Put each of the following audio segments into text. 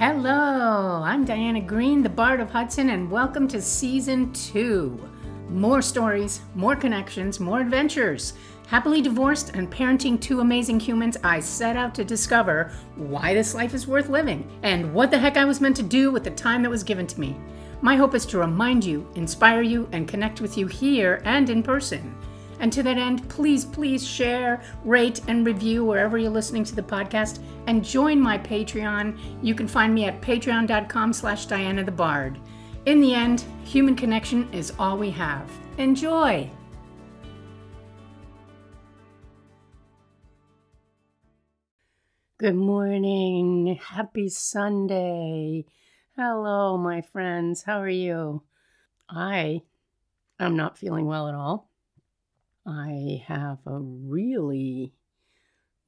Hello, I'm Diana Green, the Bard of Hudson, and welcome to season two. More stories, more connections, more adventures. Happily divorced and parenting two amazing humans, I set out to discover why this life is worth living and what the heck I was meant to do with the time that was given to me. My hope is to remind you, inspire you, and connect with you here and in person. And to that end, please, please share, rate, and review wherever you're listening to the podcast. And join my Patreon. You can find me at patreon.com slash Diana the Bard. In the end, human connection is all we have. Enjoy! Good morning. Happy Sunday. Hello, my friends. How are you? I am not feeling well at all. I have a really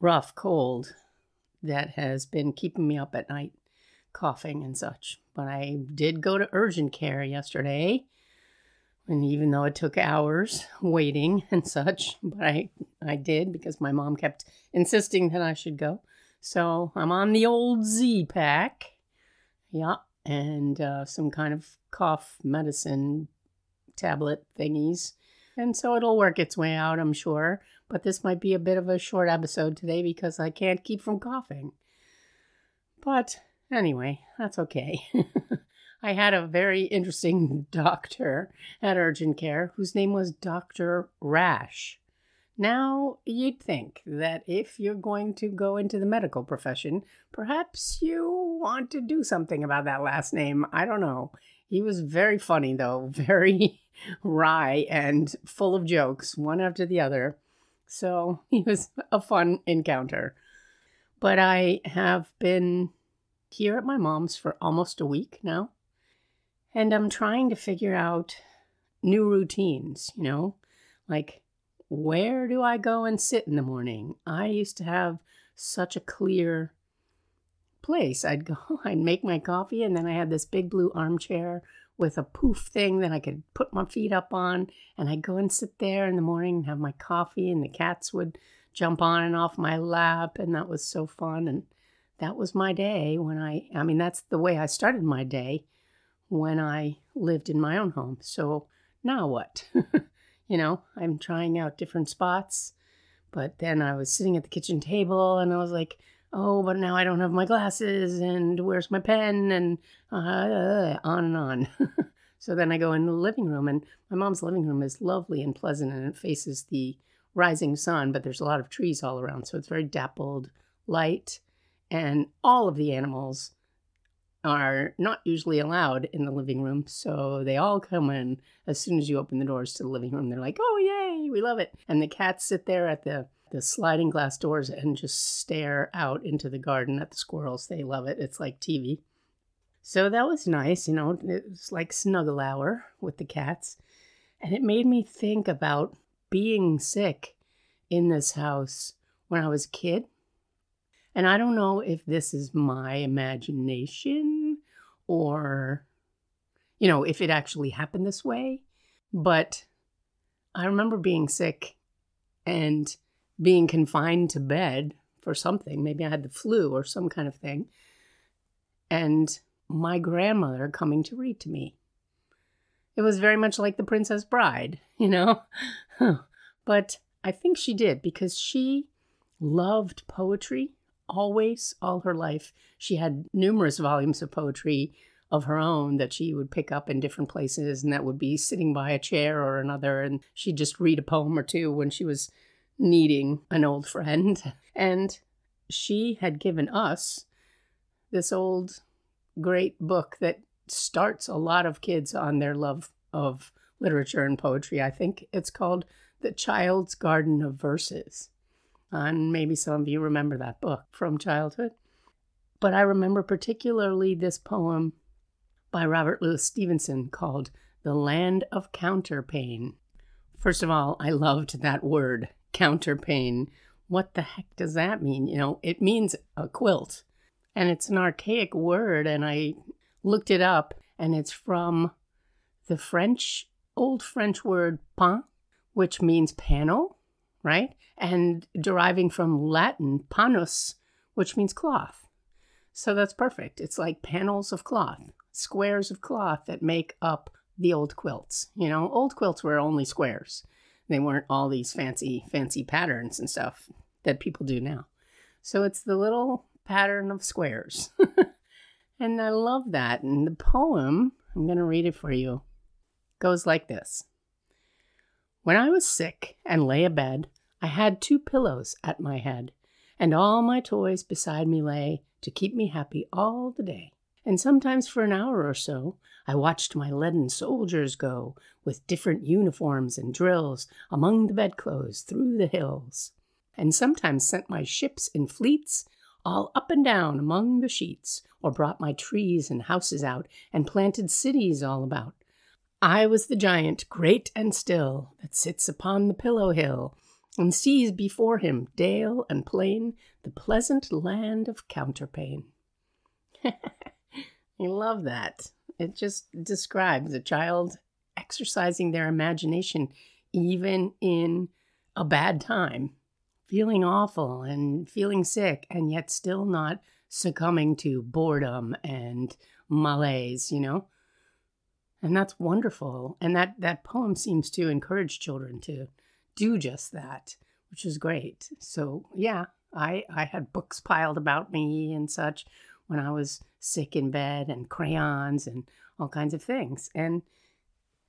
rough cold that has been keeping me up at night, coughing and such. But I did go to urgent care yesterday. And even though it took hours waiting and such, but I, I did because my mom kept insisting that I should go. So I'm on the old Z-Pak. Yeah. And uh, some kind of cough medicine tablet thingies. And so it'll work its way out, I'm sure. But this might be a bit of a short episode today because I can't keep from coughing. But anyway, that's okay. I had a very interesting doctor at urgent care whose name was Dr. Rash. Now, you'd think that if you're going to go into the medical profession, perhaps you want to do something about that last name. I don't know. He was very funny, though, very wry and full of jokes, one after the other. So he was a fun encounter. But I have been here at my mom's for almost a week now. And I'm trying to figure out new routines, you know, like where do I go and sit in the morning? I used to have such a clear place. I'd go, I'd make my coffee, and then I had this big blue armchair with a poof thing that I could put my feet up on. And I'd go and sit there in the morning and have my coffee, and the cats would jump on and off my lap. And that was so fun. And that was my day when I, I mean, that's the way I started my day when I lived in my own home. So now what? you know, I'm trying out different spots. But then I was sitting at the kitchen table and I was like, oh, but now I don't have my glasses, and where's my pen, and uh, on and on. so then I go in the living room, and my mom's living room is lovely and pleasant, and it faces the rising sun, but there's a lot of trees all around, so it's very dappled light, and all of the animals are not usually allowed in the living room, so they all come in as soon as you open the doors to the living room. They're like, "Oh yay, we love it!" And the cats sit there at the the sliding glass doors and just stare out into the garden at the squirrels. They love it. It's like TV. So that was nice, you know, it was like snuggle hour with the cats. And it made me think about being sick in this house when I was a kid. And I don't know if this is my imagination or, you know, if it actually happened this way. But I remember being sick and being confined to bed for something. Maybe I had the flu or some kind of thing. And my grandmother coming to read to me. It was very much like the Princess Bride, you know? but I think she did because she loved poetry always, all her life. She had numerous volumes of poetry of her own that she would pick up in different places, and that would be sitting by a chair or another. And she'd just read a poem or two when she was needing an old friend. And she had given us this old great book that starts a lot of kids on their love of literature and poetry. I think it's called The Child's Garden of Verses. And maybe some of you remember that book from childhood. But I remember particularly this poem by Robert Louis Stevenson called The Land of Counterpane. First of all, I loved that word, counterpane. What the heck does that mean? You know, it means a quilt. And it's an archaic word, and I looked it up, and it's from the French, old French word pan, which means panel, right? And deriving from Latin pannus, which means cloth. So that's perfect. It's like panels of cloth, squares of cloth that make up the old quilts. You know, old quilts were only squares. They weren't all these fancy, fancy patterns and stuff that people do now. So it's the little pattern of squares. and I love that. And the poem, I'm going to read it for you, goes like this When I was sick and lay abed, I had two pillows at my head, and all my toys beside me lay to keep me happy all the day. And sometimes for an hour or so, I watched my leaden soldiers go, with different uniforms and drills, among the bedclothes through the hills. And sometimes sent my ships in fleets, all up and down among the sheets, or brought my trees and houses out, and planted cities all about. I was the giant, great and still, that sits upon the pillow hill, and sees before him dale and plain, the pleasant land of counterpane. I love that. It just describes a child exercising their imagination even in a bad time, feeling awful and feeling sick, and yet still not succumbing to boredom and malaise, you know? And that's wonderful. And that, that poem seems to encourage children to do just that, which is great. So yeah, I I had books piled about me and such when I was sick in bed and crayons and all kinds of things. And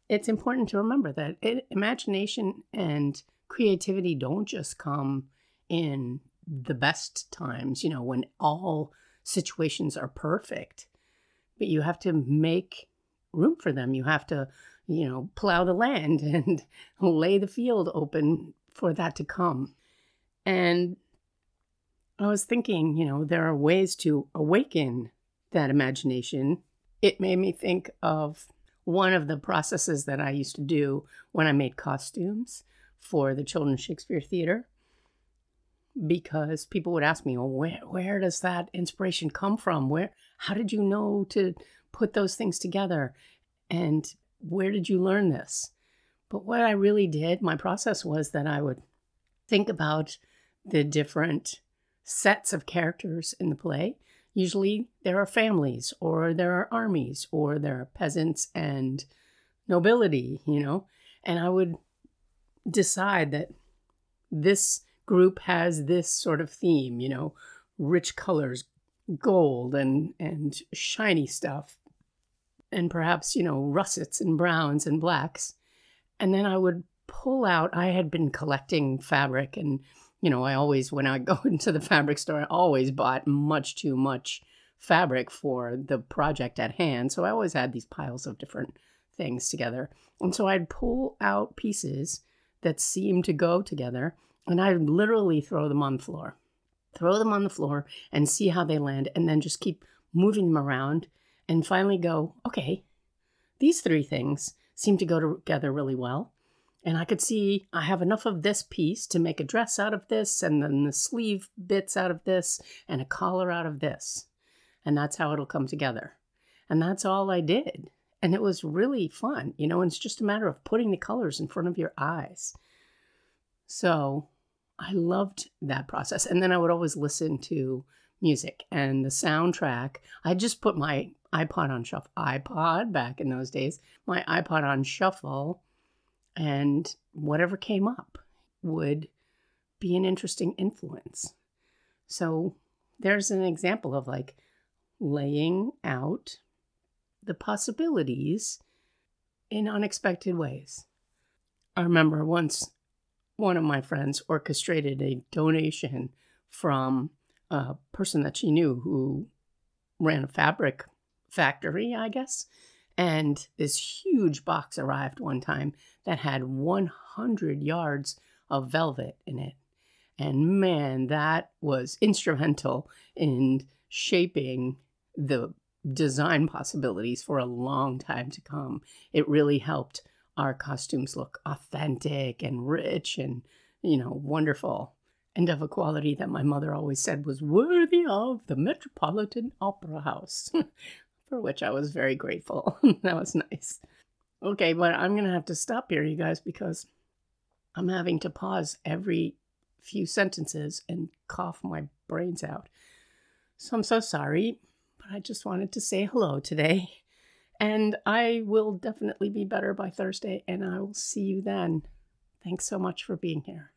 it's important to remember that it, imagination and creativity don't just come in the best times, you know, when all situations are perfect, but you have to make room for them. You have to you know, plow the land and lay the field open for that to come. And I was thinking, you know, there are ways to awaken that imagination. It made me think of one of the processes that I used to do when I made costumes for the Children's Shakespeare Theater. Because people would ask me, well, where, where does that inspiration come from? Where, how did you know to put those things together? And where did you learn this? But what I really did, my process was that I would think about the different sets of characters in the play. Usually there are families, or there are armies, or there are peasants and nobility, you know, and I would decide that this group has this sort of theme, you know, rich colors, gold and and shiny stuff and perhaps, you know, russets and browns and blacks. And then I would pull out, I had been collecting fabric and, you know, I always, when I go into the fabric store, I always bought much too much fabric for the project at hand. So I always had these piles of different things together. And so I'd pull out pieces that seemed to go together and I'd literally throw them on the floor. Throw them on the floor and see how they land, and then just keep moving them around and finally go, okay, these three things seem to go together really well. And I could see I have enough of this piece to make a dress out of this, and then the sleeve bits out of this, and a collar out of this. And that's how it'll come together. And that's all I did. And it was really fun, you know, and it's just a matter of putting the colors in front of your eyes. So I loved that process. And then I would always listen to music and the soundtrack. I just put my iPod on shuffle, iPod back in those days, my iPod on shuffle, and whatever came up would be an interesting influence. So there's an example of like laying out the possibilities in unexpected ways. I remember once one of my friends orchestrated a donation from a person that she knew who ran a fabric factory, I guess. And this huge box arrived one time that had 100 yards of velvet in it. And man, that was instrumental in shaping the design possibilities for a long time to come. It really helped our costumes look authentic and rich and, you know, wonderful and of a quality that my mother always said was worthy of the Metropolitan Opera House, for which I was very grateful. that was nice. Okay, but I'm going to have to stop here, you guys, because I'm having to pause every few sentences and cough my brains out. So I'm so sorry, but I just wanted to say hello today. And I will definitely be better by Thursday, and I will see you then. Thanks so much for being here.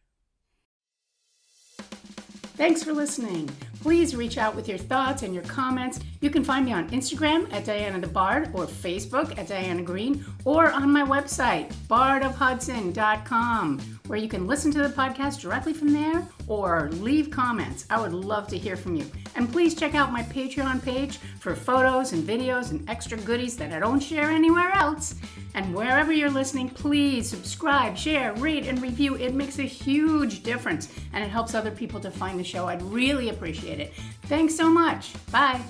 Thanks for listening. Please reach out with your thoughts and your comments. You can find me on Instagram at Diana the Bard or Facebook at Diana Green or on my website, bardofhudson.com, where you can listen to the podcast directly from there or leave comments. I would love to hear from you. And please check out my Patreon page for photos and videos and extra goodies that I don't share anywhere else. And wherever you're listening, please subscribe, share, rate, and review. It makes a huge difference and it helps other people to find the show. I'd really appreciate it. Thanks so much. Bye.